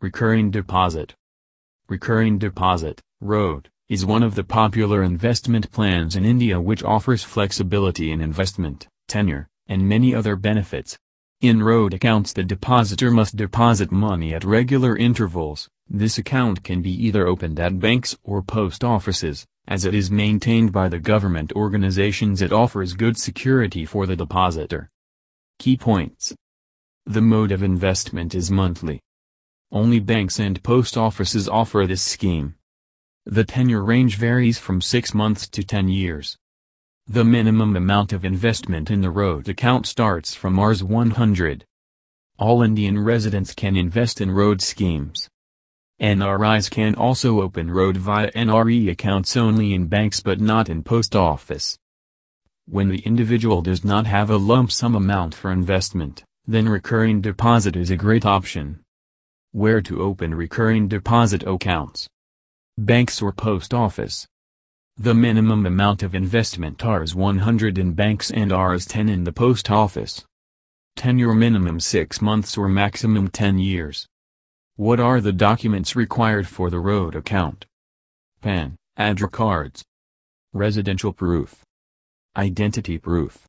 Recurring deposit. Recurring deposit, RODE, is one of the popular investment plans in India which offers flexibility in investment, tenure, and many other benefits. In road accounts the depositor must deposit money at regular intervals, this account can be either opened at banks or post offices, as it is maintained by the government organizations it offers good security for the depositor. Key points. The mode of investment is monthly. Only banks and post offices offer this scheme. The tenure range varies from 6 months to 10 years. The minimum amount of investment in the road account starts from Rs 100. All Indian residents can invest in road schemes. NRIs can also open road via NRE accounts only in banks but not in post office. When the individual does not have a lump sum amount for investment, then recurring deposit is a great option. Where to open recurring deposit accounts? Banks or post office. The minimum amount of investment Rs 100 in banks and Rs 10 in the post office. Tenure minimum 6 months or maximum 10 years. What are the documents required for the road account? PAN, Aadhaar cards. Residential proof. Identity proof.